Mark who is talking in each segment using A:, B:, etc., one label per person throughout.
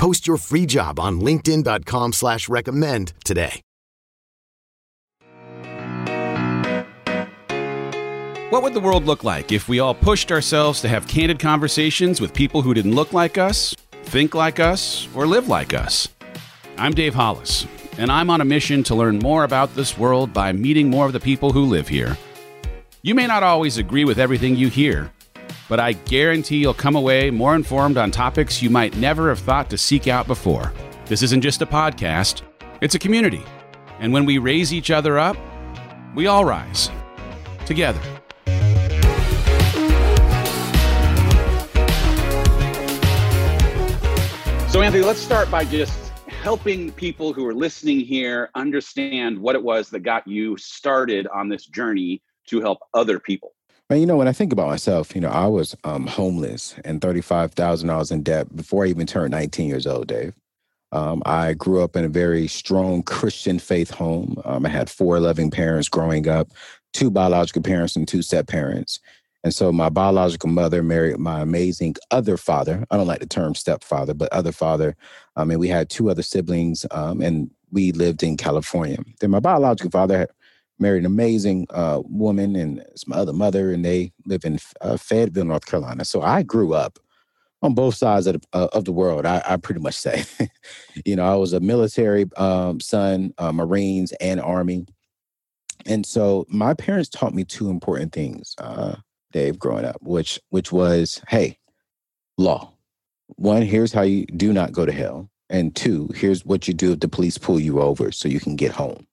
A: Post your free job on LinkedIn.com slash recommend today.
B: What would the world look like if we all pushed ourselves to have candid conversations with people who didn't look like us, think like us, or live like us? I'm Dave Hollis, and I'm on a mission to learn more about this world by meeting more of the people who live here. You may not always agree with everything you hear, but I guarantee you'll come away more informed on topics you might never have thought to seek out before. This isn't just a podcast, it's a community. And when we raise each other up, we all rise together. So, Anthony, let's start by just helping people who are listening here understand what it was that got you started on this journey to help other people.
C: And you know, when I think about myself, you know, I was um, homeless and thirty-five thousand dollars in debt before I even turned nineteen years old. Dave, um, I grew up in a very strong Christian faith home. Um, I had four loving parents growing up, two biological parents and two step parents. And so my biological mother married my amazing other father. I don't like the term stepfather, but other father. Um, and we had two other siblings, um, and we lived in California. Then my biological father married an amazing uh, woman, and my other mother, and they live in uh, Fayetteville, North Carolina. So I grew up on both sides of the, uh, of the world. I, I pretty much say, you know, I was a military um, son, uh, Marines and Army, and so my parents taught me two important things. Uh, Dave, growing up, which which was, hey, law. One, here's how you do not go to hell. And two, here's what you do if the police pull you over so you can get home.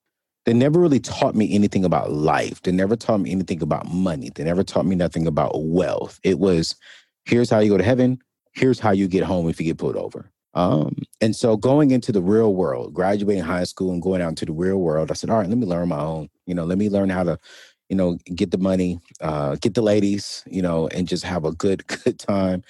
C: They never really taught me anything about life. They never taught me anything about money. They never taught me nothing about wealth. It was here's how you go to heaven, here's how you get home if you get pulled over. Um, and so going into the real world, graduating high school and going out into the real world, I said, all right, let me learn my own. You know, let me learn how to you know, get the money, uh, get the ladies, you know, and just have a good, good time.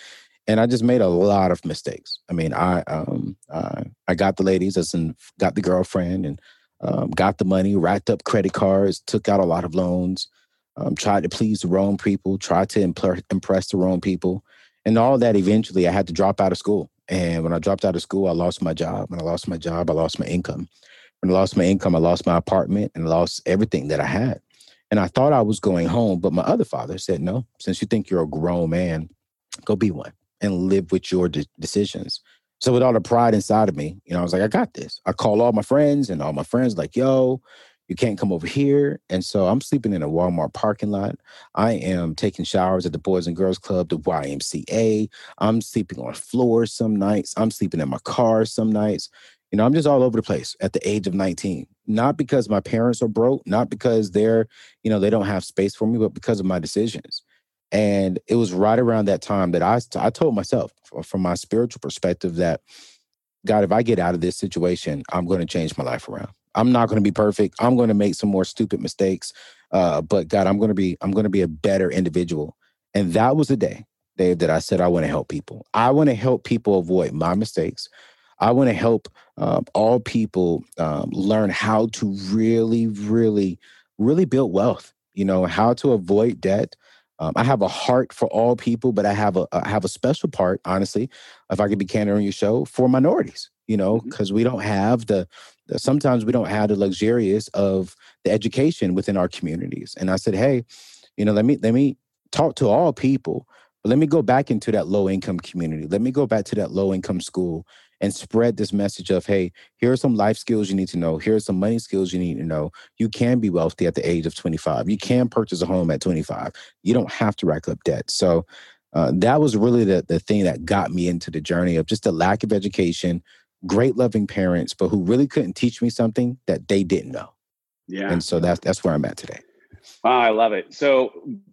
C: And I just made a lot of mistakes. I mean, I um, I, I got the ladies, as in got the girlfriend, and um, got the money, racked up credit cards, took out a lot of loans, um, tried to please the wrong people, tried to impl- impress the wrong people, and all that. Eventually, I had to drop out of school. And when I dropped out of school, I lost my job. When I lost my job, I lost my income. When I lost my income, I lost my apartment and lost everything that I had. And I thought I was going home, but my other father said, no, since you think you're a grown man, go be one and live with your de- decisions. So with all the pride inside of me, you know, I was like, I got this. I call all my friends and all my friends like, yo, you can't come over here. And so I'm sleeping in a Walmart parking lot. I am taking showers at the Boys and Girls Club, the YMCA. I'm sleeping on floors some nights. I'm sleeping in my car some nights. You know, I'm just all over the place at the age of 19 not because my parents are broke, not because they're, you know, they don't have space for me, but because of my decisions. And it was right around that time that I, I told myself, from my spiritual perspective, that God, if I get out of this situation, I'm going to change my life around. I'm not going to be perfect. I'm going to make some more stupid mistakes, uh, but God, I'm going to be I'm going to be a better individual. And that was the day, Dave, that I said I want to help people. I want to help people avoid my mistakes. I want to help um, all people um, learn how to really, really, really build wealth. You know how to avoid debt. Um, I have a heart for all people, but I have a I have a special part, honestly, if I could be candid on your show, for minorities. You know, because mm-hmm. we don't have the, the sometimes we don't have the luxurious of the education within our communities. And I said, hey, you know, let me let me talk to all people, but let me go back into that low income community. Let me go back to that low income school and spread this message of hey here are some life skills you need to know. Here are some money skills you need to know. You can be wealthy at the age of 25 you can purchase a home at 25 you don't have to rack up debt. So uh, that was really the, the thing that got me into the journey of just a lack of education great loving parents but who really couldn't teach me something that they didn't know. Yeah. And so that's that's where i'm at today.
B: Wow i love it. So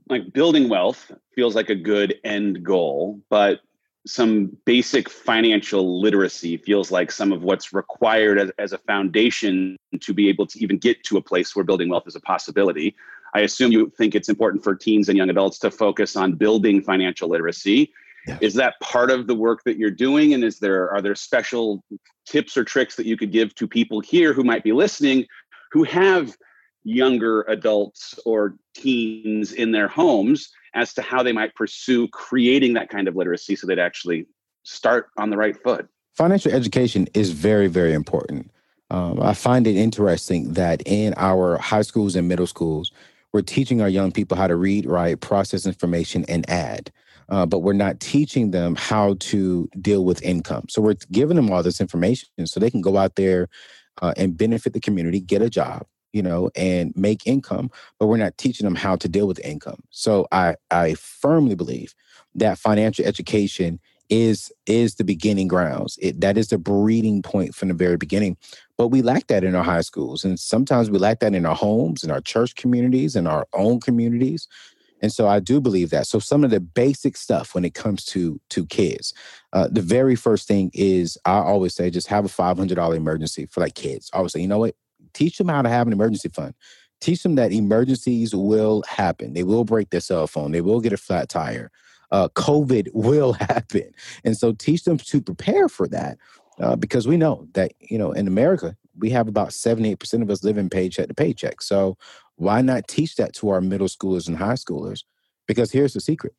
B: like building wealth feels like a good end goal but some basic financial literacy feels like some of what's required as, as a foundation to be able to even get to a place where building wealth is a possibility. I assume you think it's important for teens and young adults to focus on building financial literacy. Yeah. Is that part of the work that you're doing? And is there are there special tips or tricks that you could give to people here who might be listening who have younger adults or teens in their homes as to how they might pursue creating that kind of literacy so they'd actually start on the right foot.
C: Financial education is very, very important. Um, I find it interesting that in our high schools and middle schools, we're teaching our young people how to read, write, process information, and add. Uh, but we're not teaching them how to deal with income. So we're giving them all this information so they can go out there uh, and benefit the community, get a job, you know, and make income, but we're not teaching them how to deal with income. So I I firmly believe that financial education is is the beginning grounds. It that is the breeding point from the very beginning. But we lack that in our high schools, and sometimes we lack that in our homes, in our church communities, in our own communities. And so I do believe that. So some of the basic stuff when it comes to to kids, uh, the very first thing is I always say just have a five hundred dollar emergency for like kids. I always say, you know what, Teach them how to have an emergency fund. Teach them that emergencies will happen. They will break their cell phone. They will get a flat tire. Uh, COVID will happen. And so teach them to prepare for that uh, because we know that, you know, in America, we have about 78% of us living paycheck to paycheck. So why not teach that to our middle schoolers and high schoolers? Because here's the secret.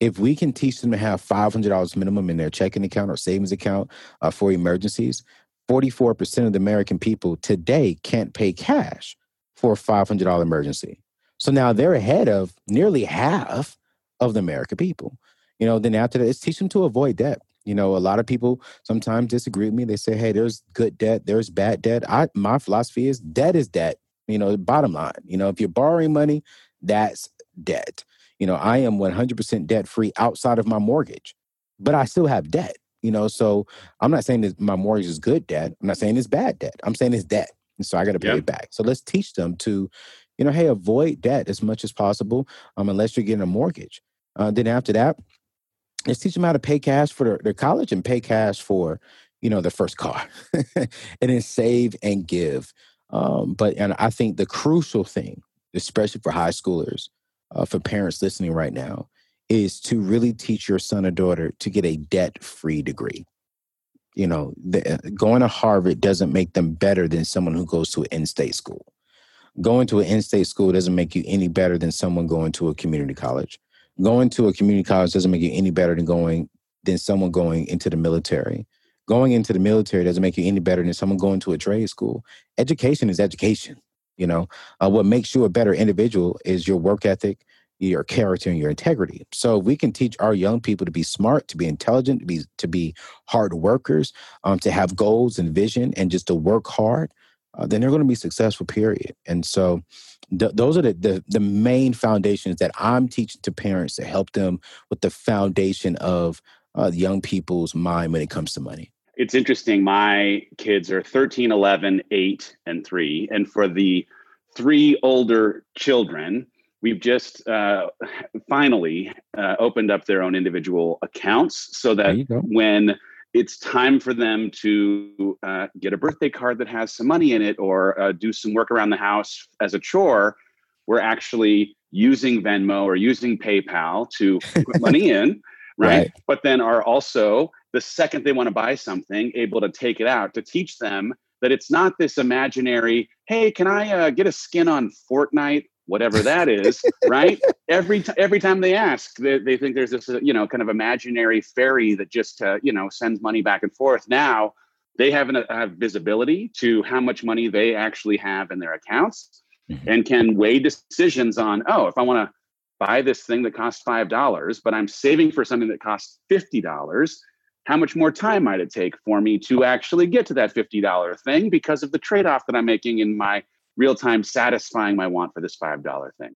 C: If we can teach them to have $500 minimum in their checking account or savings account uh, for emergencies, 44% of the American people today can't pay cash for a $500 emergency. So now they're ahead of nearly half of the American people. You know, then after that, it's teach them to avoid debt. You know, a lot of people sometimes disagree with me. They say, hey, there's good debt, there's bad debt. I, my philosophy is debt is debt. You know, bottom line, you know, if you're borrowing money, that's debt. You know, I am 100% debt free outside of my mortgage, but I still have debt. You know, so I'm not saying that my mortgage is good debt. I'm not saying it's bad debt. I'm saying it's debt. And so I got to pay yep. it back. So let's teach them to, you know, hey, avoid debt as much as possible, um, unless you're getting a mortgage. Uh, then after that, let's teach them how to pay cash for their, their college and pay cash for, you know, their first car, and then save and give. Um, but and I think the crucial thing, especially for high schoolers, uh, for parents listening right now, is to really teach your son or daughter to get a debt free degree. You know, the, uh, going to Harvard doesn't make them better than someone who goes to an in state school. Going to an in state school doesn't make you any better than someone going to a community college. Going to a community college doesn't make you any better than going than someone going into the military. Going into the military doesn't make you any better than someone going to a trade school. Education is education. You know, uh, what makes you a better individual is your work ethic, your character and your integrity. So we can teach our young people to be smart, to be intelligent, to be to be hard workers, um, to have goals and vision, and just to work hard. Uh, then they're going to be successful. Period. And so th- those are the, the the main foundations that I'm teaching to parents to help them with the foundation of uh, young people's mind when it comes to money.
B: It's interesting. My kids are 13, 11, 8, and 3. And for the three older children, we've just uh, finally uh, opened up their own individual accounts so that when it's time for them to uh, get a birthday card that has some money in it or uh, do some work around the house as a chore, we're actually using Venmo or using PayPal to put money in, right? right? But then are also, the second they want to buy something, able to take it out to teach them that it's not this imaginary, hey, can I uh, get a skin on Fortnite whatever that is, right? Every t- every time they ask, they, they think there's this, uh, you know, kind of imaginary fairy that just, uh, you know, sends money back and forth. Now they have, an, have visibility to how much money they actually have in their accounts mm-hmm. and can weigh decisions on, oh, if I want to buy this thing that costs five dollars, but I'm saving for something that costs fifty dollars. How much more time might it take for me to actually get to that $50 thing because of the trade off that I'm making in my real time satisfying my want for this five dollar thing.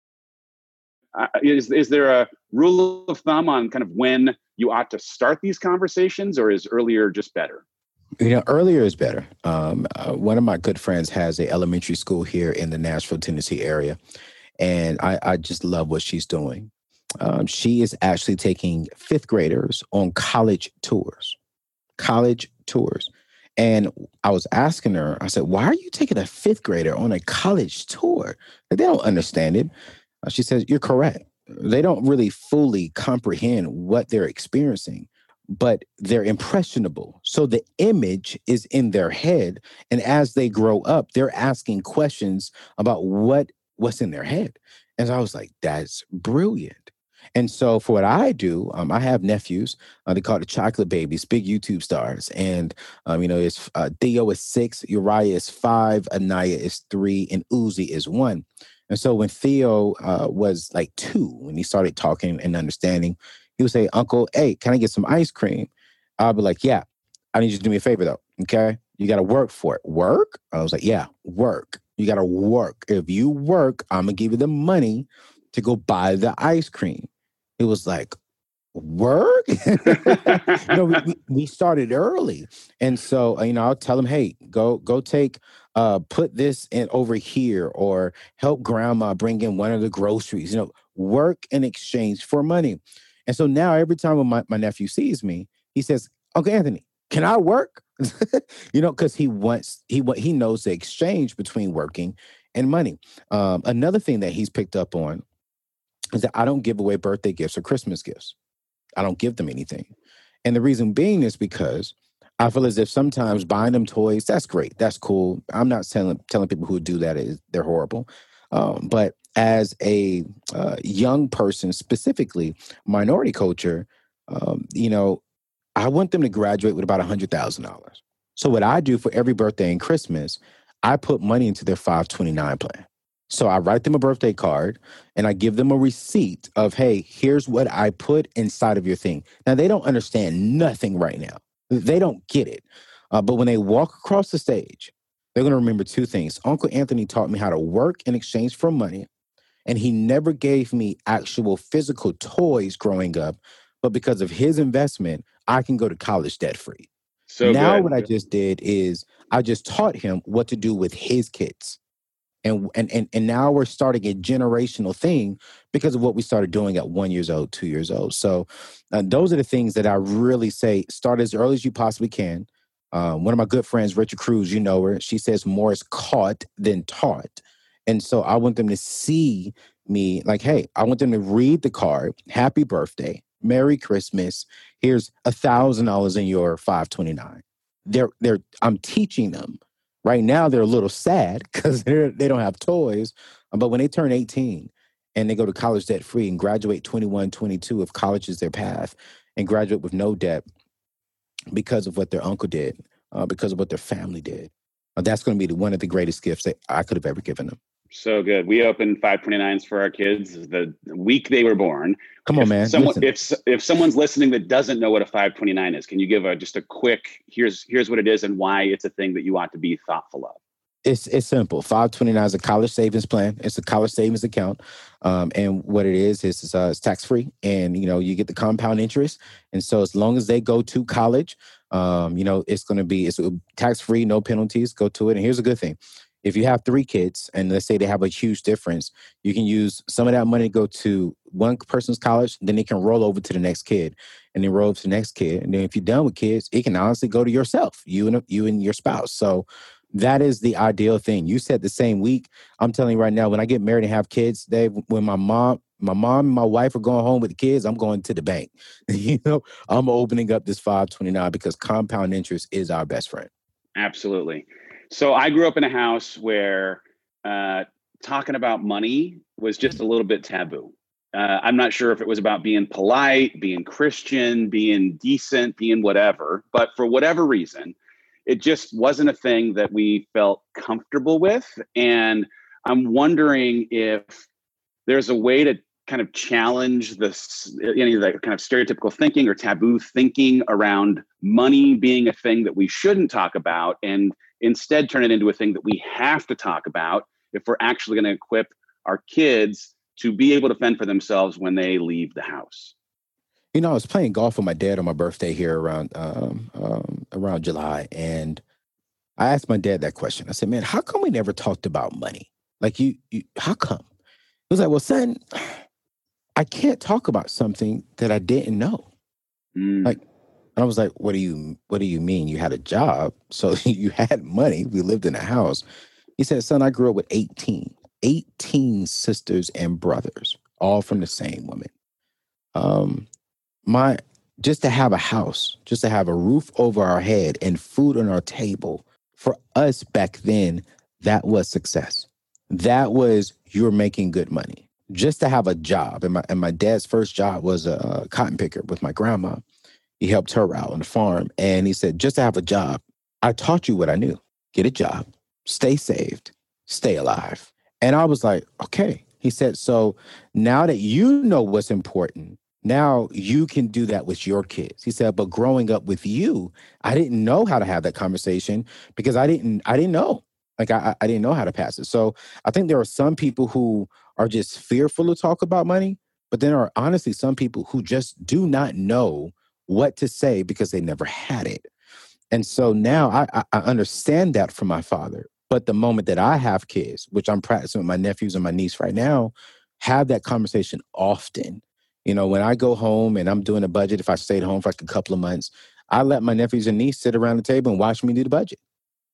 B: Uh, is is there a rule of thumb on kind of when you ought to start these conversations, or is earlier just better?
C: You know, earlier is better. Um, uh, one of my good friends has a elementary school here in the Nashville, Tennessee area, and I, I just love what she's doing. um, she is actually taking fifth graders on college tours. College tours. And I was asking her, I said, why are you taking a fifth grader on a college tour? They don't understand it. Uh, she says, you're correct. They don't really fully comprehend what they're experiencing, but they're impressionable. So the image is in their head. And as they grow up, they're asking questions about what what's in their head. And so I was like, that's brilliant. And so for what I do, um, I have nephews. Uh, they call it chocolate babies, big YouTube stars. And, um, you know, it's uh, Theo is six, Uriah is five, Anaya is three, and Uzi is one. And so when Theo uh, was like two, when he started talking and understanding, he would say, Uncle, hey, can I get some ice cream? I'll be like, yeah, I need you to do me a favor though. Okay. You got to work for it. Work? I was like, yeah, work. You got to work. If you work, I'm going to give you the money to go buy the ice cream. It was like, work? you know, we, we started early. And so, uh, you know, I'll tell them, hey, go, go take, uh, put this in over here or help grandma bring in one of the groceries, you know, work in exchange for money. And so now every time when my, my nephew sees me, he says, Uncle Anthony, can I work? you know, because he wants he he knows the exchange between working and money. Um, another thing that he's picked up on is that I don't give away birthday gifts or Christmas gifts. I don't give them anything. And the reason being is because I feel as if sometimes buying them toys, that's great. That's cool. I'm not telling telling people who do that is they're horrible. Um, but as a uh, young person, specifically minority culture, um, you know, I want them to graduate with about hundred thousand dollars. So what I do for every birthday and Christmas, I put money into their 529 plan. So I write them a birthday card and I give them a receipt of, hey, here's what I put inside of your thing. Now they don't understand nothing right now. They don't get it. Uh, but when they walk across the stage, they're going to remember two things. Uncle Anthony taught me how to work in exchange for money, and he never gave me actual physical toys growing up. But because of his investment, I can go to college debt free. So now, good. what I just did is I just taught him what to do with his kids. And, and and and now we're starting a generational thing because of what we started doing at one years old, two years old. So uh, those are the things that I really say start as early as you possibly can. Um, one of my good friends, Rachel Cruze, you know her. She says more is caught than taught, and so I want them to see me like, hey, I want them to read the card, "Happy Birthday," Merry Christmas. Here's a thousand dollars in your 529. They're they're I'm teaching them. Right now they're a little sad because they don't have toys. But when they turn 18 and they go to college debt free and graduate 21, 22, if college is their path, and graduate with no debt because of what their uncle did, uh, because of what their family did. Uh, that's going to be the, one of the greatest gifts that I could have ever given them.
B: So good. We opened 529s for our kids the week they were born.
C: Come on,
B: if
C: man.
B: Someone, if if someone's listening that doesn't know what a 529 is, can you give a just a quick here's here's what it is and why it's a thing that you ought to be thoughtful of?
C: It's it's simple. 529 is a college savings plan. It's a college savings account, um, and what it is is it's, uh, it's tax free, and you know you get the compound interest. And so as long as they go to college, um, you know it's going to be it's tax free, no penalties. Go to it. And here's a good thing: if you have three kids and let's say they have a huge difference, you can use some of that money to go to one person's college, then it can roll over to the next kid, and then roll over to the next kid. And then if you're done with kids, it can honestly go to yourself, you and you and your spouse. So that is the ideal thing. You said the same week. I'm telling you right now, when I get married and have kids, they when my mom, my mom and my wife are going home with the kids, I'm going to the bank. you know, I'm opening up this 529 because compound interest is our best friend.
B: Absolutely. So I grew up in a house where uh, talking about money was just a little bit taboo. Uh, I'm not sure if it was about being polite, being Christian, being decent, being whatever, but for whatever reason, it just wasn't a thing that we felt comfortable with. And I'm wondering if there's a way to kind of challenge this any of that kind of stereotypical thinking or taboo thinking around money being a thing that we shouldn't talk about and instead turn it into a thing that we have to talk about if we're actually going to equip our kids to be able to fend for themselves when they leave the house.
C: You know, I was playing golf with my dad on my birthday here around um, um, around July, and I asked my dad that question. I said, "Man, how come we never talked about money? Like, you, you how come?" He was like, "Well, son, I can't talk about something that I didn't know. Mm. Like, and I was like, what do you what do you mean? You had a job, so you had money. We lived in a house. He said, son, I grew up with 18, 18 sisters and brothers, all from the same woman. Um, my just to have a house, just to have a roof over our head and food on our table, for us back then, that was success. That was you're making good money. Just to have a job. And my and my dad's first job was a cotton picker with my grandma. He helped her out on the farm. And he said, just to have a job, I taught you what I knew. Get a job, stay saved, stay alive. And I was like, okay. He said, so now that you know what's important, now you can do that with your kids. He said, but growing up with you, I didn't know how to have that conversation because I didn't, I didn't know. Like I, I didn't know how to pass it. So I think there are some people who are just fearful to talk about money, but then there are honestly some people who just do not know what to say because they never had it. And so now I, I understand that from my father. But the moment that I have kids, which I'm practicing with my nephews and my niece right now, have that conversation often. You know, when I go home and I'm doing a budget, if I stayed home for like a couple of months, I let my nephews and niece sit around the table and watch me do the budget.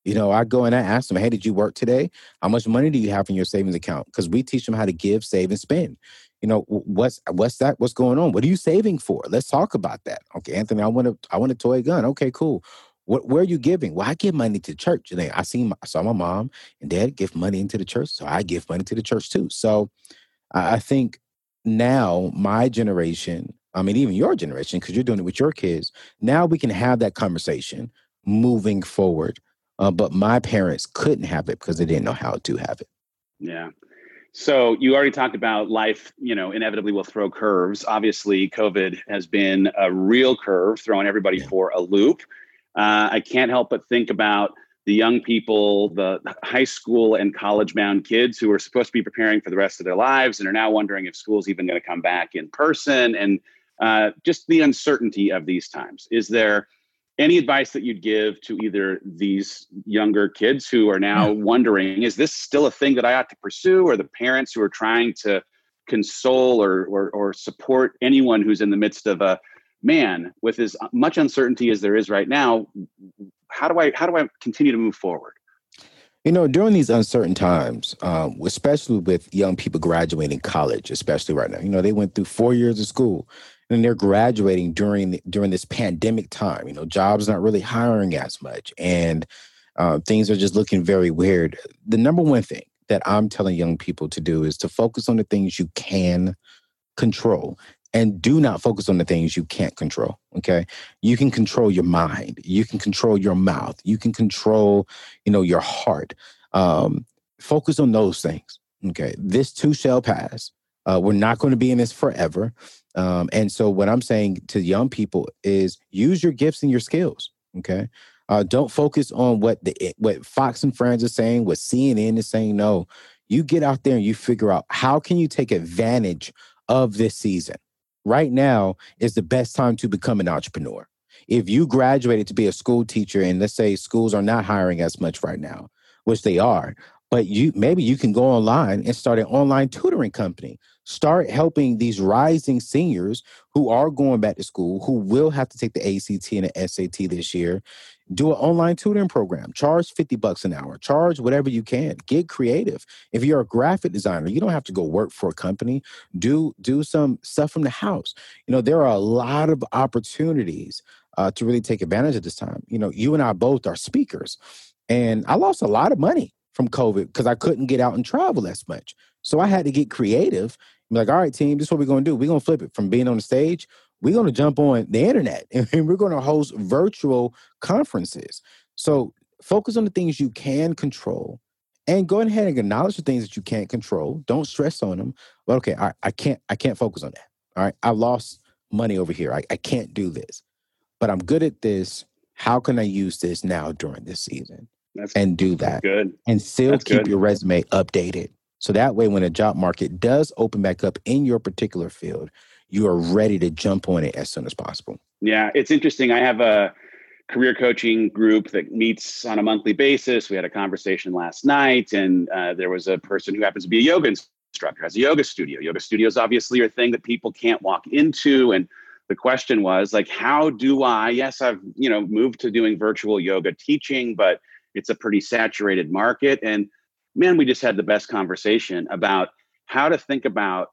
C: You know, I go and I ask them, hey, did you work today? How much money do you have in your savings account? Because we teach them how to give, save, and spend. You know what's what's that? What's going on? What are you saving for? Let's talk about that. Okay anthony i want to i want a toy gun. Okay cool. What where are you giving? Well i give money to church and i see I saw my mom and dad give money into the church so i give money to the church too. So i think now my generation i mean even your generation because you're doing it with your kids now we can have that conversation moving forward uh, but my parents couldn't have it because they didn't know how to have it
B: yeah so you already talked about life, you know, inevitably will throw curves. Obviously, COVID has been a real curve, throwing everybody yeah. for a loop. Uh, I can't help but think about the young people, the high school and college bound kids who are supposed to be preparing for the rest of their lives and are now wondering if school's even going to come back in person and uh, just the uncertainty of these times. Is there any advice that you'd give to either these younger kids who are now wondering is this still a thing that i ought to pursue? Or the parents who are trying to console or, or, or support anyone who's in the midst of a man with as much uncertainty as there is right now how do i how do i continue to move forward?
C: You know, during these uncertain times, um, especially with young people graduating college, especially right now, you know, they went through four years of school and they're graduating during during this pandemic time. You know, jobs not really hiring as much, and uh, things are just looking very weird. The number one thing that I'm telling young people to do is to focus on the things you can control and do not focus on the things you can't control okay you can control your mind you can control your mouth you can control you know your heart um, focus on those things okay this too shall pass uh, we're not going to be in this forever um, and so, what I'm saying to young people is use your gifts and your skills. Okay. Uh, don't focus on what the eh, what Fox and Friends are saying, what CNN is saying. No, you get out there and you figure out how can you take advantage of this season. Right now is the best time to become an entrepreneur. If you graduated to be a school teacher, and let's say schools are not hiring as much right now, which they are, but you maybe you can go online and start an online tutoring company start helping these rising seniors who are going back to school, who will have to take the ACT and the SAT this year. Do an online tutoring program. Charge 50 bucks an hour. Charge whatever you can. Get creative. If you're a graphic designer, you don't have to go work for a company. Do do some stuff from the house. You know, there are a lot of opportunities uh, to really take advantage of this time. You know, you and I both are speakers. And I lost a lot of money from COVID because I couldn't get out and travel as much. So I had to get creative. Be like, all right, team, this is what we're gonna do. We're gonna flip it from being on the stage. We're gonna jump on the internet and we're gonna host virtual conferences. So focus on the things you can control and go ahead and acknowledge the things that you can't control. Don't stress on them. But okay, I, I can't I can't focus on that. All right. I lost money over here. I, I can't do this. But I'm good at this. How can I use this now during this season? That's and do that.
B: Good.
C: And still That's keep good. your resume updated. So that way, when a job market does open back up in your particular field, you are ready to jump on it as soon as possible.
B: Yeah, it's interesting. I have a career coaching group that meets on a monthly basis. We had a conversation last night, and uh, there was a person who happens to be a yoga instructor, has a yoga studio. Yoga studios obviously are a thing that people can't walk into. And the question was like, how do I, yes, I've, you know, moved to doing virtual yoga teaching, but it's a pretty saturated market. And man, we just had the best conversation about how to think about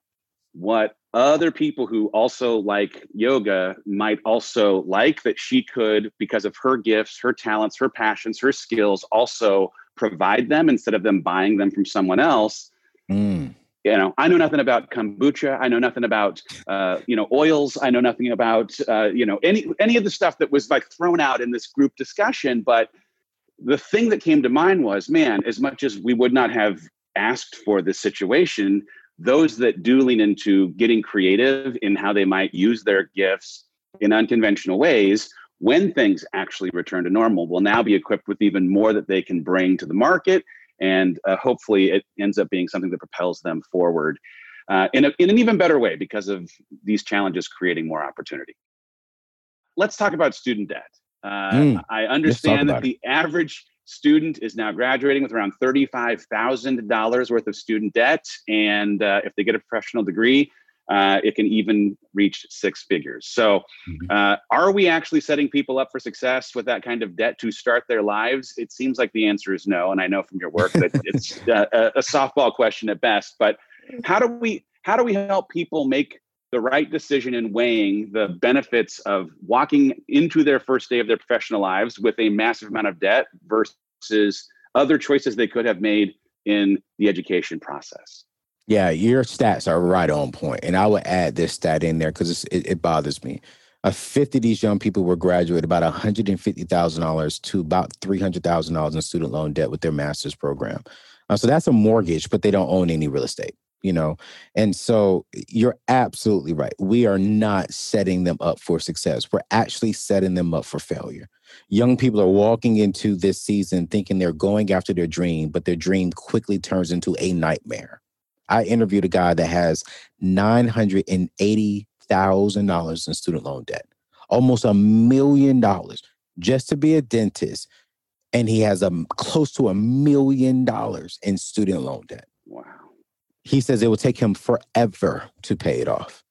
B: what other people who also like yoga might also like that she could because of her gifts her talents her passions her skills also provide them instead of them buying them from someone else. Mm. you know i know nothing about kombucha. I know nothing about uh, you know oils. I know nothing about uh, you know any any of the stuff that was like thrown out in this group discussion but the thing that came to mind was man as much as we would not have asked for this situation those that do lean into getting creative in how they might use their gifts in unconventional ways when things actually return to normal will now be equipped with even more that they can bring to the market and uh, hopefully it ends up being something that propels them forward uh, in, a, in an even better way because of these challenges creating more opportunity. Let's talk about student debt uh, mm, i understand that the average student is now graduating with around $35,000 worth of student debt. And uh, if they get a professional degree, uh, it can even reach six figures. So, mm-hmm. uh, are we actually setting people up for success with that kind of debt to start their lives? It seems like the answer is no. And I know from your work that it's uh, a, a softball question at best. But how do we how do we help people make the right decision in weighing the benefits of walking into their first day of their professional lives with a massive amount of debt versus other choices they could have made in the education process.
C: Yeah, your stats are right on point. And I would add this stat in there because it, it, bothers me. A fifth of these young people were graduated about $150,000 to about $300,000 in student loan debt with their master's program. Uh, so that's a mortgage, but they don't own any real estate you know and so eh, you're absolutely right we are not setting them up for success we're actually setting them up for failure. Young people are walking into this season thinking they're going after their dream but their dream quickly turns into a nightmare. I interviewed a guy that has $980000 in student loan debt almost a million dollars just to be a dentist and he has a close to a million dollars in student loan debt.
B: Wow
C: he says it will take him forever to pay it off.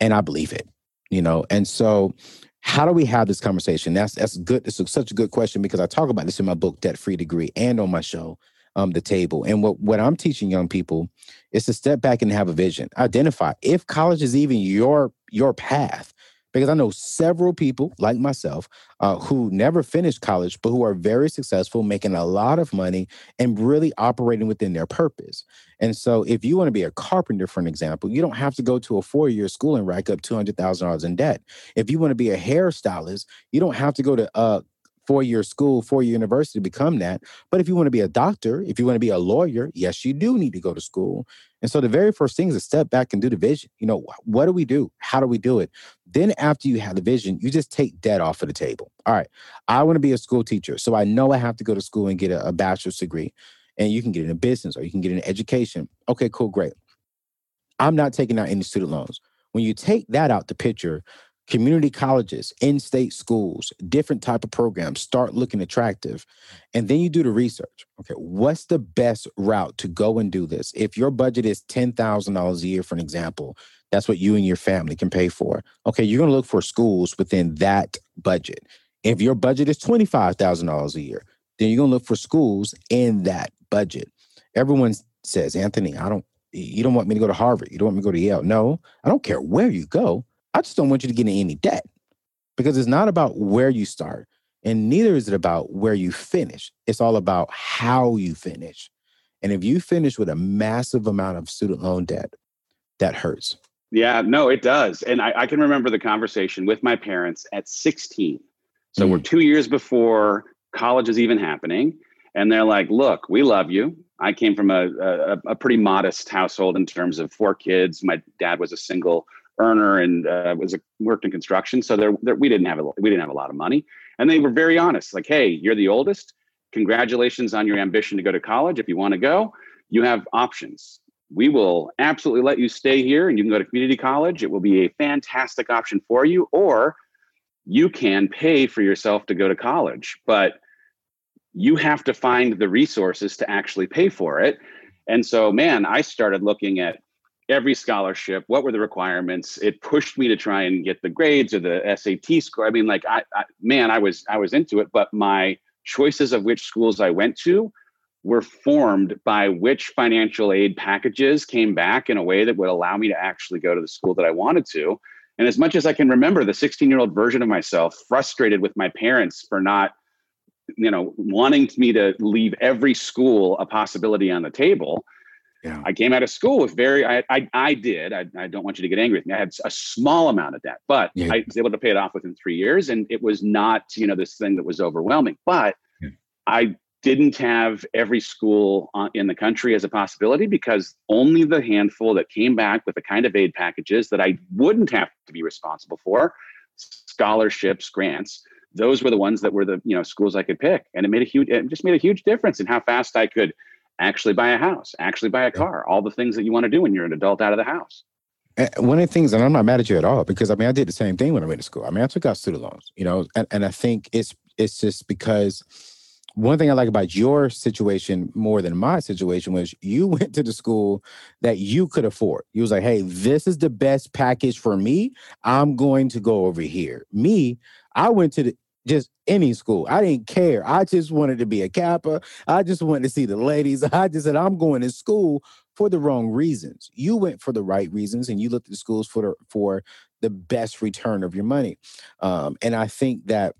C: And I believe it, you know. And so how do we have this conversation? That's that's good. It's such a good question because I talk about this in my book, Debt Free Degree, and on my show, um, The Table. And what, what I'm teaching young people is to step back and have a vision. Identify if college is even your your path because I know several people like myself uh, who never finished college, but who are very successful, making a lot of money and really operating within their purpose. And so, if you want to be a carpenter, for an example, you don't have to go to a four year school and rack up $200,000 in debt. If you want to be a hairstylist, you don't have to go to uh, four year school, four year university to become that. But if you want to be a doctor, if you want to be a lawyer, yes, you do need to go to school. And so the very first thing is to step back and do the vision. You know, what do we do? How do we do it? Then after you have the vision, you just take debt off of the table. All right, I want to be a school teacher. So I know I have to go to school and get a, a bachelor's degree. And you can get in a business or you can get in education. Okay, cool, great. I'm not taking out any student loans. When you take that out the picture, community colleges in-state schools different type of programs start looking attractive and then you do the research okay what's the best route to go and do this if your budget is $10000 a year for an example that's what you and your family can pay for okay you're going to look for schools within that budget if your budget is $25000 a year then you're going to look for schools in that budget everyone says anthony i don't you don't want me to go to harvard you don't want me to go to yale no i don't care where you go I just don't want you to get in any debt because it's not about where you start and neither is it about where you finish. It's all about how you finish. And if you finish with a massive amount of student loan debt, that hurts.
B: Yeah, no, it does. And I, I can remember the conversation with my parents at 16. So mm. we're two years before college is even happening. And they're like, look, we love you. I came from a, a, a pretty modest household in terms of four kids. My dad was a single earner and uh, was a, worked in construction. So there, there, we didn't have a we didn't have a lot of money, and they were very honest. Like, hey, you're the oldest. Congratulations on your ambition to go to college. If you want to go, you have options. We will absolutely let you stay here, and you can go to community college. It will be a fantastic option for you, or you can pay for yourself to go to college, but you have to find the resources to actually pay for it And so, man, I started looking at every scholarship. What were the requirements? It pushed me to try and get the grades or the SAT score. I mean, like, I, I man, I was I was into it, but my choices of which schools I went to were formed by which financial aid packages came back in a way that would allow me to actually go to the school that I wanted to. And as much as I can remember, the 16 year old version of myself, frustrated with my parents for not, you know, wanting me to leave every school a possibility on the table. Yeah. I came out of school with very, I, I, I did. I, I don't want you to get angry with me. I had a small amount of debt, but yeah. I was able to pay it off within three years, and it was not, you know, this thing that was overwhelming. But yeah. I didn't have every school uh, in the country as a possibility because only the handful that came back with the kind of aid packages that I wouldn't have to be responsible for, scholarships, grants, those were the ones that were the you know schools I could pick, and it made a huge, it just made a huge difference in how fast I could actually buy a house, actually buy a car, all the things that you want to do when you're an adult out of the house.
C: And one of the things, and I'm not mad at you at all, because I mean I did the same thing when I went to school. I mean I took out student loans, you know, and, and I think it's it's just because one thing I like about your situation more than my situation was you went to the school that you could afford. You was like, hey, this is the best package for me. I'm going to go over here. Me, I went to the just any school. I didn't care. I just wanted to be a Kappa. I just wanted to see the ladies. I just said, I'm going to school for the wrong reasons. You went for the right reasons and you looked at schools for the, for the best return of your money. Um, and I think that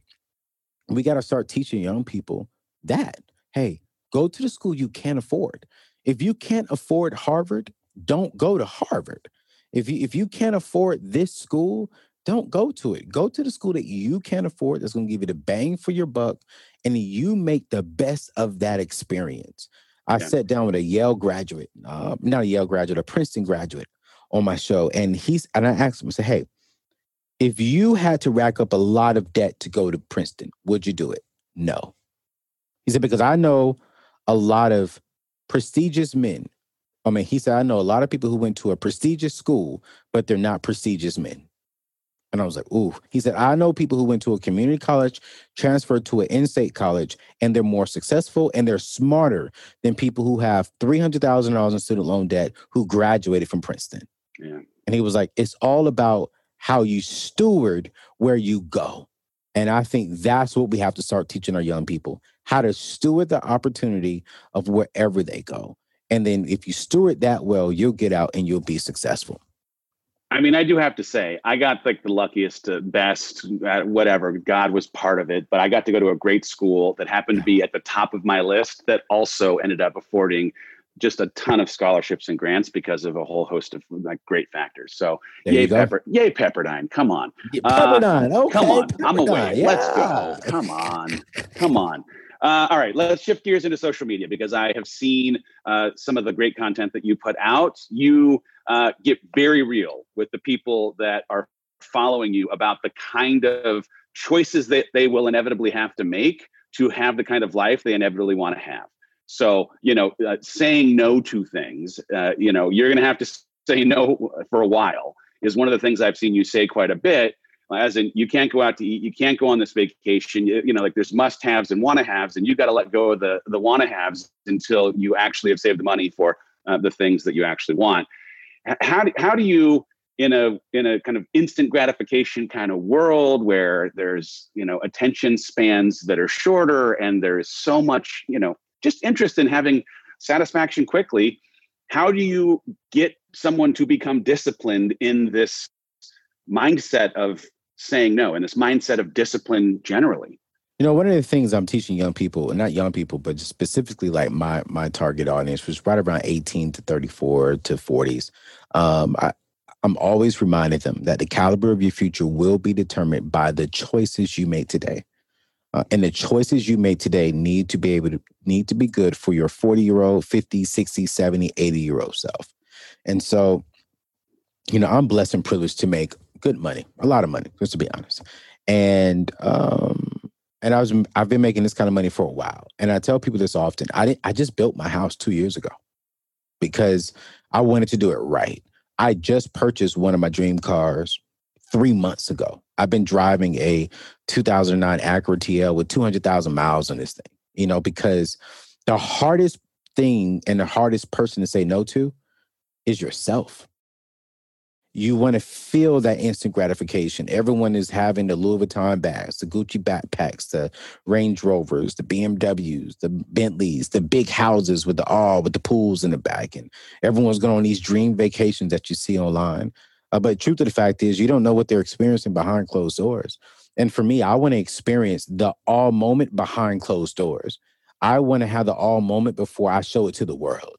C: we got to start teaching young people that. Hey, go to the school you can't afford. If you can't afford Harvard, don't go to Harvard. If you if you can't afford this school, don't go to it. Go to the school that you can afford that's going to give you the bang for your buck and you make the best of that experience. I yeah. sat down with a Yale graduate, uh, not a Yale graduate, a Princeton graduate on my show. And he's, and I asked him, I said, hey, if you had to rack up a lot of debt to go to Princeton, would you do it? No. He said, because I know a lot of prestigious men. I mean, he said, I know a lot of people who went to a prestigious school, but they're not prestigious men. And I was like, ooh. He said, I know people who went to a community college, transferred to an in state college, and they're more successful and they're smarter than people who have $300,000 in student loan debt who graduated from Princeton. Yeah. And he was like, it's all about how you steward where you go. And I think that's what we have to start teaching our young people how to steward the opportunity of wherever they go. And then if you steward that well, you'll get out and you'll be successful.
B: I mean, I do have to say, I got like the luckiest, uh, best, uh, whatever. God was part of it, but I got to go to a great school that happened to be at the top of my list that also ended up affording just a ton of scholarships and grants because of a whole host of like great factors. So there yay Pepper, yay Pepperdine, come on,
C: Pepperdine, uh, okay,
B: come on, Pepperdine, I'm away. Yeah. Let's go. Come on, come on. Uh, all right, let's shift gears into social media because I have seen uh, some of the great content that you put out. You uh, get very real with the people that are following you about the kind of choices that they will inevitably have to make to have the kind of life they inevitably want to have. So, you know, uh, saying no to things, uh, you know, you're going to have to say no for a while is one of the things I've seen you say quite a bit as in you can't go out to eat you can't go on this vacation. You, you know like there's must haves and want to haves and you got to let go of the the want to haves until you actually have saved the money for uh, the things that you actually want. How do, how do you in a in a kind of instant gratification kind of world where there's you know attention spans that are shorter and there's so much you know just interest in having satisfaction quickly how do you get someone to become disciplined in this mindset of saying no and this mindset of discipline generally.
C: You know one of the things i'm teaching young people and not young people but specifically like my my target audience was right around 18 to 34 to 40s um, I, i'm always reminding them that the caliber of your future will be determined by the choices you make today. Uh, and the choices you make today need to be able to need to be good for your 40 year old 50 60 70 80 year old self. And so you know i'm blessed and privileged to make good money, a lot of money, just to be honest. And um, and I was I've been making this kind of money for a while. And I tell people this often. I didn't I just built my house two years ago because I wanted to do it right. I just purchased one of my dream cars three months ago. I've been driving a 2009 Acura TL with 200,000 miles on this thing, you know, because the hardest thing and the hardest person to say no to is yourself you want to feel that instant gratification. Everyone is having the Louis Vuitton bags, the Gucci backpacks, the Range Rovers, the BMWs, the Bentleys, the big houses with the all with the pools in the back, and everyone's going on these dream vacations that you see online. Uh, but truth of the fact is, you don't know what they're experiencing behind closed doors. And for me, I want to experience the all moment behind closed doors. I want to have the all moment before I show it to the world.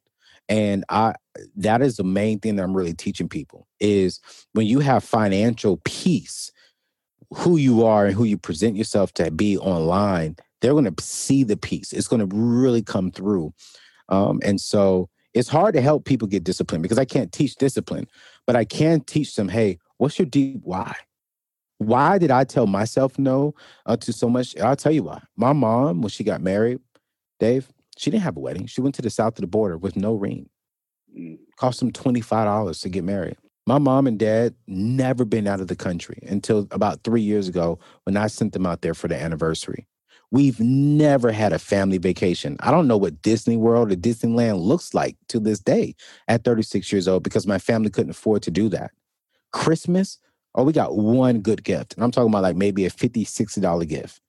C: And I that is the main thing that I'm really teaching people is when you have financial peace, who you are and who you present yourself to be online, they're going to see the peace. It's going to really come through. Um, and so it's hard to help people get disciplined because I can't teach discipline, but I can teach them, hey, what's your deep why? Why did I tell myself no uh, to so much? I'll tell you why. My mom, when she got married, Dave, she didn't have a wedding. She went to the south of the border with no ring. Mm. Cost them $25 to get married. My mom and dad never been out of the country until about three years ago when I sent them out there for the anniversary. We've never had a family vacation. I don't know what Disney World or Disneyland looks like to this day at 36 years old because my family couldn't afford to do that. Christmas, oh, we got one good gift. And I'm talking about like maybe a $50, $60 gift.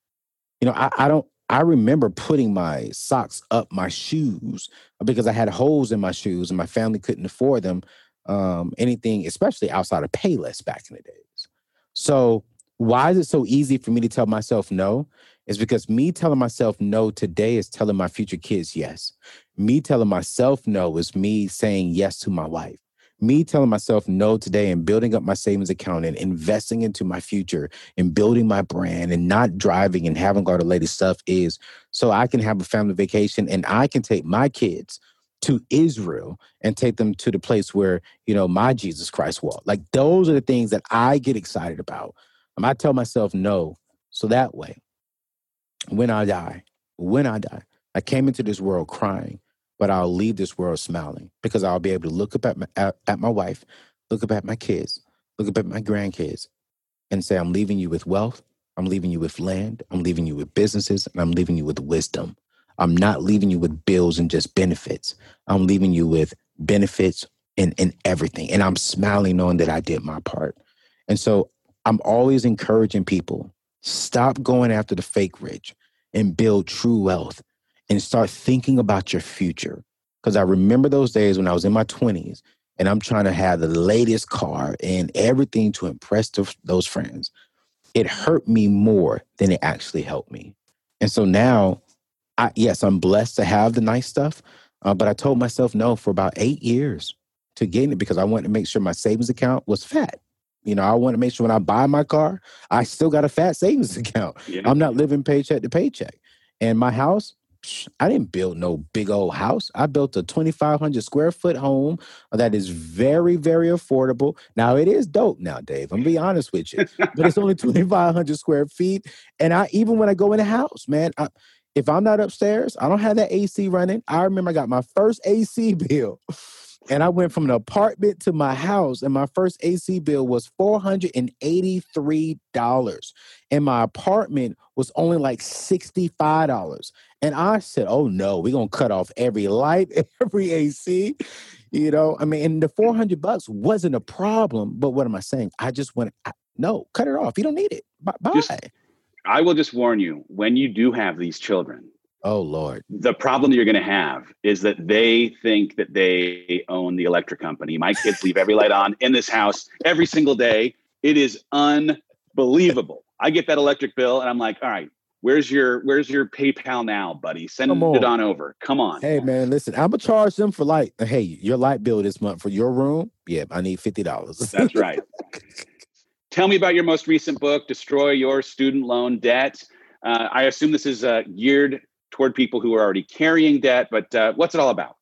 C: You know, I, I don't I remember putting my socks up my shoes because I had holes in my shoes and my family couldn't afford them. Um, anything, especially outside of Payless back in the days. So, why is it so easy for me to tell myself no? Is because me telling myself no today is telling my future kids yes. Me telling myself no is me saying yes to my wife me telling myself no today and building up my savings account and investing into my future and building my brand and not driving and having all the latest stuff is so I can have a family vacation and I can take my kids to Israel and take them to the place where, you know, my Jesus Christ walked. Like those are the things that I get excited about. Um, I tell myself no. So that way, when I die, when I die, I came into this world crying but I'll leave this world smiling because I'll be able to look up at my, at, at my wife, look up at my kids, look up at my grandkids, and say, I'm leaving you with wealth. I'm leaving you with land. I'm leaving you with businesses, and I'm leaving you with wisdom. I'm not leaving you with bills and just benefits. I'm leaving you with benefits and, in everything. And I'm smiling knowing that I did my part. And so I'm always encouraging people stop going after the fake rich and build true wealth and start thinking about your future. Because I remember those days when I was in my 20s and I'm trying to have the latest car and everything to impress those friends. It hurt me more than it actually helped me. And so now, I, yes, I'm blessed to have the nice stuff, uh, but I told myself no for about eight years to getting it because I wanted to make sure my savings account was fat. You know, I want to make sure when I buy my car, I still got a fat savings account. Yeah. I'm not living paycheck to paycheck. And my house, I didn't build no big old house. I built a 2,500 square foot home that is very, very affordable. Now it is dope now, Dave. I'm gonna be honest with you, but it's only 2,500 square feet. And I even when I go in the house, man, I, if I'm not upstairs, I don't have that AC running. I remember I got my first AC bill. And I went from an apartment to my house, and my first AC bill was $483. And my apartment was only like $65. And I said, oh no, we're going to cut off every light, every AC. You know, I mean, and the 400 bucks wasn't a problem. But what am I saying? I just went, no, cut it off. You don't need it. Bye. Just,
B: I will just warn you when you do have these children,
C: Oh Lord.
B: The problem that you're going to have is that they think that they own the electric company. My kids leave every light on in this house every single day. It is unbelievable. I get that electric bill and I'm like, "All right, where's your where's your PayPal now, buddy? Send on. it on over. Come on."
C: Hey man, listen, I'm gonna charge them for light. Hey, your light bill this month for your room? Yeah, I need $50.
B: That's right. Tell me about your most recent book, Destroy Your Student Loan Debt. Uh, I assume this is uh, geared toward people who are already carrying debt. But uh, what's it all about?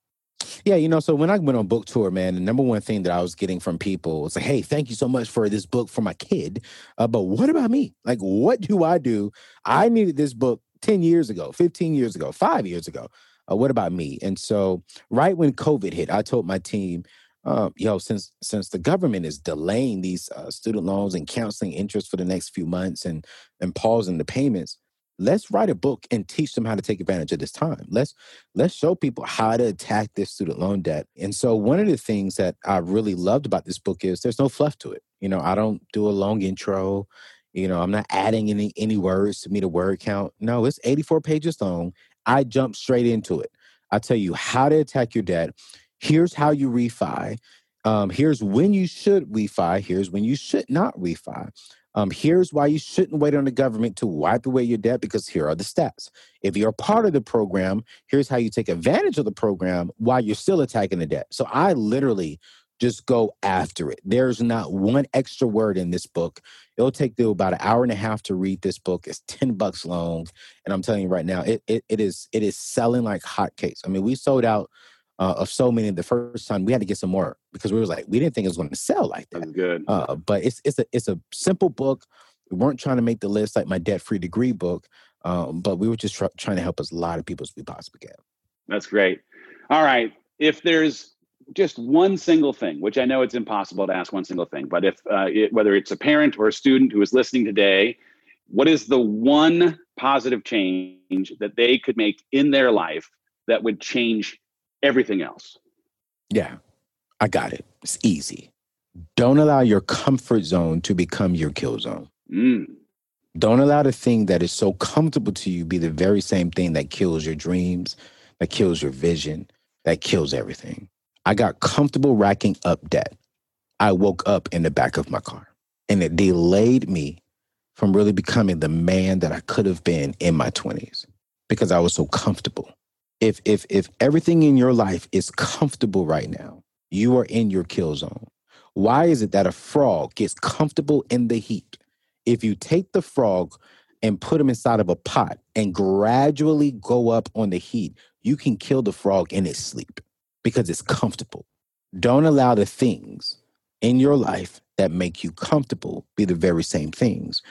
C: Yeah, you know, so when I went on book tour, man, the number one thing that I was getting from people was like, "Hey, thank you so much for this book for my kid, uh, but what about me? Like, what do I do? I needed this book ten years ago, fifteen years ago, five years ago. Uh, what about me?" And so, right when COVID hit, I told my team, uh, "Yo, since since the government is delaying these uh, student loans and counseling interest for the next few months and and pausing the payments, let's write a book and teach them how to take advantage of this time. Let's let's show people how to attack this student loan debt. And so one of the things that i really loved about this book is there's no fluff to it. You know i don't do a long intro. You know i'm not adding any any words to meet a word count. No it's 84 pages long. I jump straight into it. I tell you how to attack your debt. Here's how you refi. Um, here's when you should refi. Here's when you should not refi um, here's why you shouldn't wait on the government to wipe away your debt because here are the steps. If you're part of the program, here's how you take advantage of the program while you're still attacking the debt. So I literally just go after it. There's not one extra word in this book. It'll take you about an hour and a half to read this book. It's 10 bucks long. And I'm telling you right now, it, it, it is it is selling like hotcakes. I mean, we sold out uh, of so many the first time we had to get some more because we was like we didn't think it was going to sell like that.
B: That's good.
C: Uh, but it's it's a it's a simple book. We weren't trying to make the list like my debt free degree book, um, but we were just tr- trying to help as a lot of people as we possibly can.
B: That's great. All right, if there's just one single thing, which I know it's impossible to ask one single thing, but if uh, it, whether it's a parent or a student who is listening today, what is the one positive change that they could make in their life that would change everything else.
C: Yeah, I got it. It's easy. Don't allow your comfort zone to become your kill zone.
B: Mm.
C: Don't allow the thing that is so comfortable to you be the very same thing that kills your dreams, that kills your vision, that kills everything. I got comfortable racking up debt. I woke up in the back of my car and it delayed me from really becoming the man that I could have been in my 20s because I was so comfortable if if if everything in your life is comfortable right now, you are in your kill zone. Why is it that a frog gets comfortable in the heat? If you take the frog and put him inside of a pot and gradually go up on the heat, you can kill the frog in its sleep because it's comfortable. Don't allow the things in your life that make you comfortable be the very same things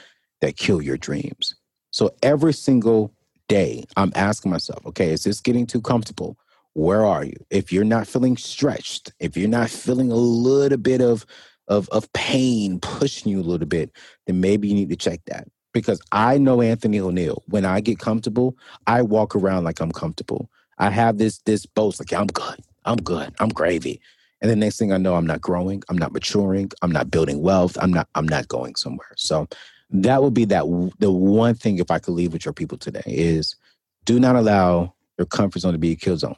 C: that kill your dreams. So every single day, I'm asking myself, okay, is this getting too comfortable? Where are you? If you're not feeling stretched, if you're not feeling a little bit of of of pain pushing you a little bit, then maybe you need to check that. Because I know Anthony O'Neal. When I get comfortable, I walk around like I'm comfortable. I have this this boast like I'm good, I'm good, I'm gravy. And the next thing I know, I'm not growing, I'm not maturing, I'm not building wealth, I'm not I'm not going somewhere. So that would be that the one thing if I could leave with your people today is do not allow your comfort zone to be a kill zone.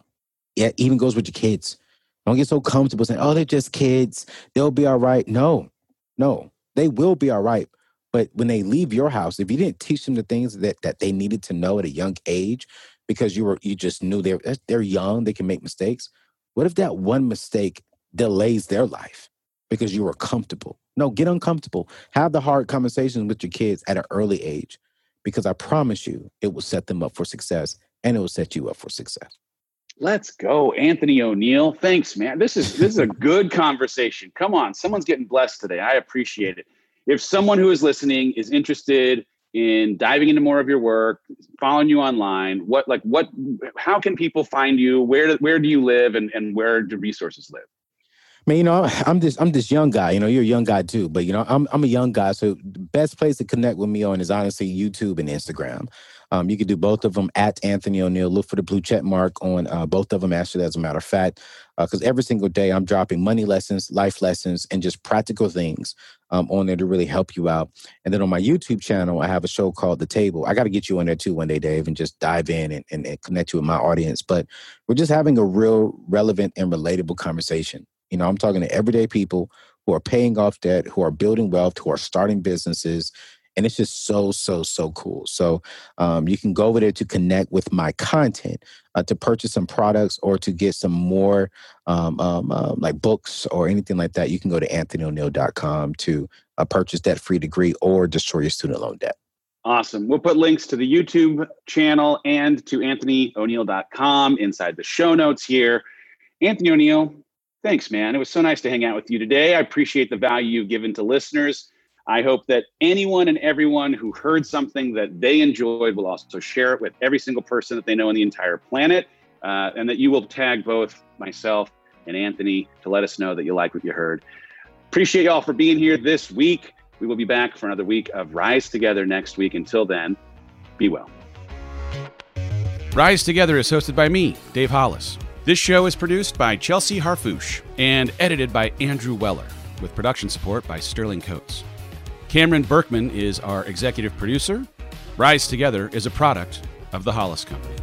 C: Yeah, even goes with your kids. Don't get so comfortable saying, "Oh, they're just kids. They'll be all right." No, no, they will be all right. But when they leave your house, if you didn't teach them the things that that they needed to know at a young age, because you were you just knew they're they're young, they can make mistakes. What if that one mistake delays their life because you were comfortable? No, get uncomfortable. Have the hard conversations with your kids at an early age because I promise you it will set them up for success and it will set you up for success.
B: Let's go, Anthony O'Neal. Thanks, man. This is this is a good conversation. Come on, someone's getting blessed today. I appreciate it. If someone who is listening is interested in diving into more of your work, following you online, what like what how can people find you? Where where do you live and, and where do resources live?
C: Man, you know, I'm this I'm this young guy. You know, you're a young guy too, but you know, I'm I'm a young guy. So the best place to connect with me on is honestly YouTube and Instagram. Um, you can do both of them at Anthony O'Neal. Look for the blue check mark on uh, both of them. Actually, as a matter of fact, because uh, every single day I'm dropping money lessons, life lessons, and just practical things um, on there to really help you out. And then on my YouTube channel, I have a show called The Table. I got to get you on there too one day, Dave, and just dive in and, and, and connect you with my audience. But we're just having a real relevant and relatable conversation. You know, I'm talking to everyday people who are paying off debt, who are building wealth, who are starting businesses. And it's just so, so, so cool. So um, you can go over there to connect with my content, uh, to purchase some products or to get some more um, um, uh, like books or anything like that. You can go to anthonyoneal.com to uh, purchase that free degree or destroy your student loan debt.
B: Awesome. We'll put links to the YouTube channel and to anthonyoneal.com inside the show notes here. Anthony O'Neal, Thanks, man. It was so nice to hang out with you today. I appreciate the value you've given to listeners. I hope that anyone and everyone who heard something that they enjoyed will also share it with every single person that they know on the entire planet, uh, and that you will tag both myself and Anthony to let us know that you like what you heard. Appreciate y'all for being here this week. We will be back for another week of Rise Together next week. Until then,
D: Be well.
B: Rise Together is hosted by me, Dave Hollis. This show is produced by Chelsea Harfouche and edited by Andrew Weller, with production support by Sterling Coates. Cameron Berkman is our executive producer. Rise Together is a product of the Hollis Company.